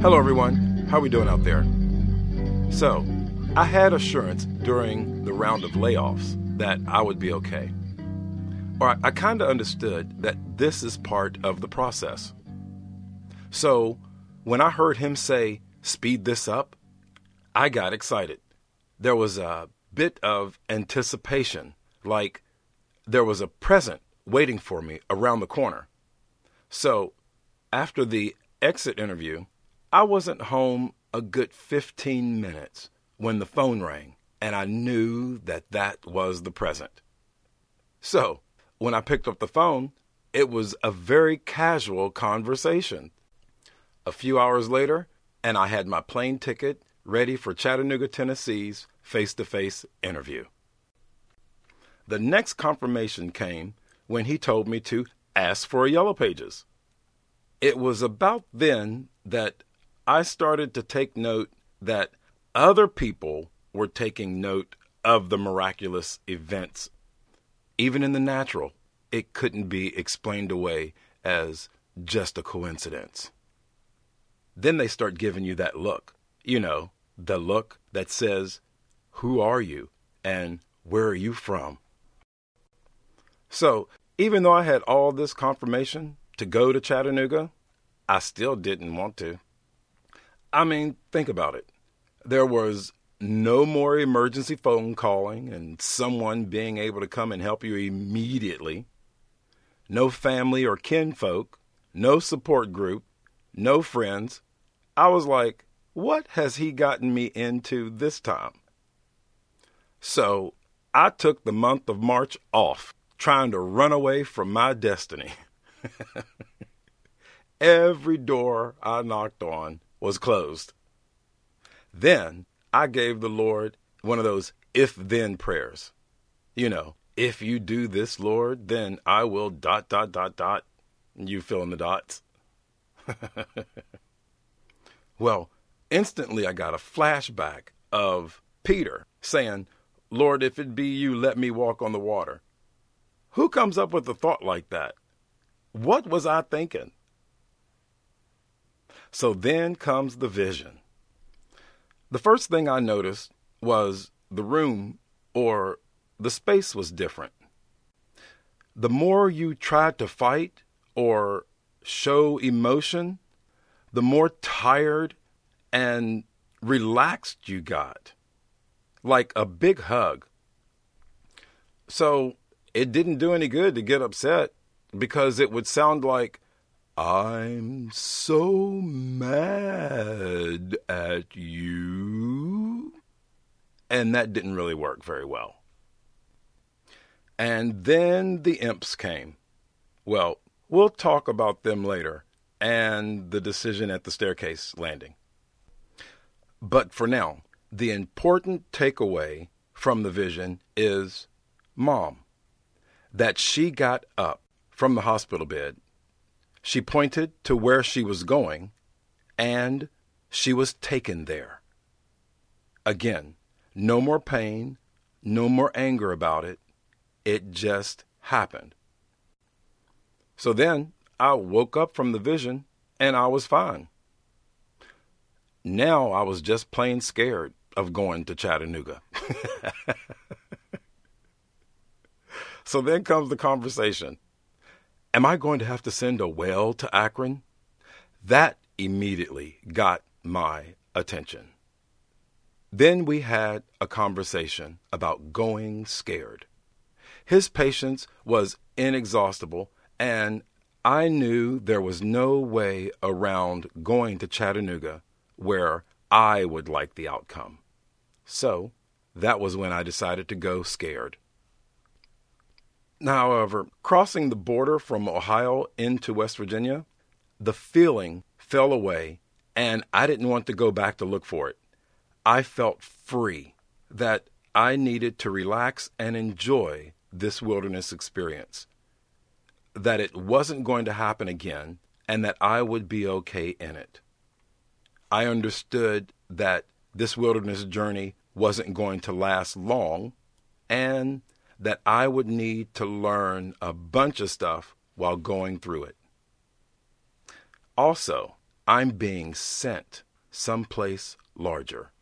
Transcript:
Hello, everyone. How are we doing out there? So, I had assurance during the round of layoffs that I would be okay. Or I, I kind of understood that this is part of the process. So, when I heard him say, speed this up, I got excited. There was a bit of anticipation, like there was a present waiting for me around the corner. So, after the exit interview, I wasn't home a good 15 minutes when the phone rang, and I knew that that was the present. So, when I picked up the phone, it was a very casual conversation. A few hours later, and I had my plane ticket ready for Chattanooga, Tennessee's face to face interview. The next confirmation came when he told me to ask for a Yellow Pages. It was about then that I started to take note that other people were taking note of the miraculous events. Even in the natural, it couldn't be explained away as just a coincidence. Then they start giving you that look, you know, the look that says, Who are you? and Where are you from? So, even though I had all this confirmation to go to Chattanooga, I still didn't want to. I mean, think about it. There was no more emergency phone calling and someone being able to come and help you immediately. No family or kinfolk, no support group, no friends. I was like, what has he gotten me into this time? So I took the month of March off, trying to run away from my destiny. Every door I knocked on was closed. Then I gave the Lord one of those if then prayers. You know, if you do this, Lord, then I will dot, dot, dot, dot. You fill in the dots. well, instantly I got a flashback of Peter saying, Lord, if it be you, let me walk on the water. Who comes up with a thought like that? What was I thinking? So then comes the vision. The first thing I noticed was the room or the space was different. The more you tried to fight or show emotion, the more tired and relaxed you got. Like a big hug. So it didn't do any good to get upset because it would sound like I'm so mad at you. And that didn't really work very well. And then the imps came. Well, we'll talk about them later and the decision at the staircase landing. But for now, the important takeaway from the vision is mom. That she got up from the hospital bed she pointed to where she was going, and she was taken there. Again, no more pain, no more anger about it. It just happened. So then I woke up from the vision and I was fine. Now I was just plain scared of going to Chattanooga. so then comes the conversation. Am I going to have to send a whale to Akron? That immediately got my attention. Then we had a conversation about going scared. His patience was inexhaustible, and I knew there was no way around going to Chattanooga where I would like the outcome. So that was when I decided to go scared. However, crossing the border from Ohio into West Virginia, the feeling fell away, and I didn't want to go back to look for it. I felt free that I needed to relax and enjoy this wilderness experience, that it wasn't going to happen again, and that I would be okay in it. I understood that this wilderness journey wasn't going to last long, and that I would need to learn a bunch of stuff while going through it. Also, I'm being sent someplace larger.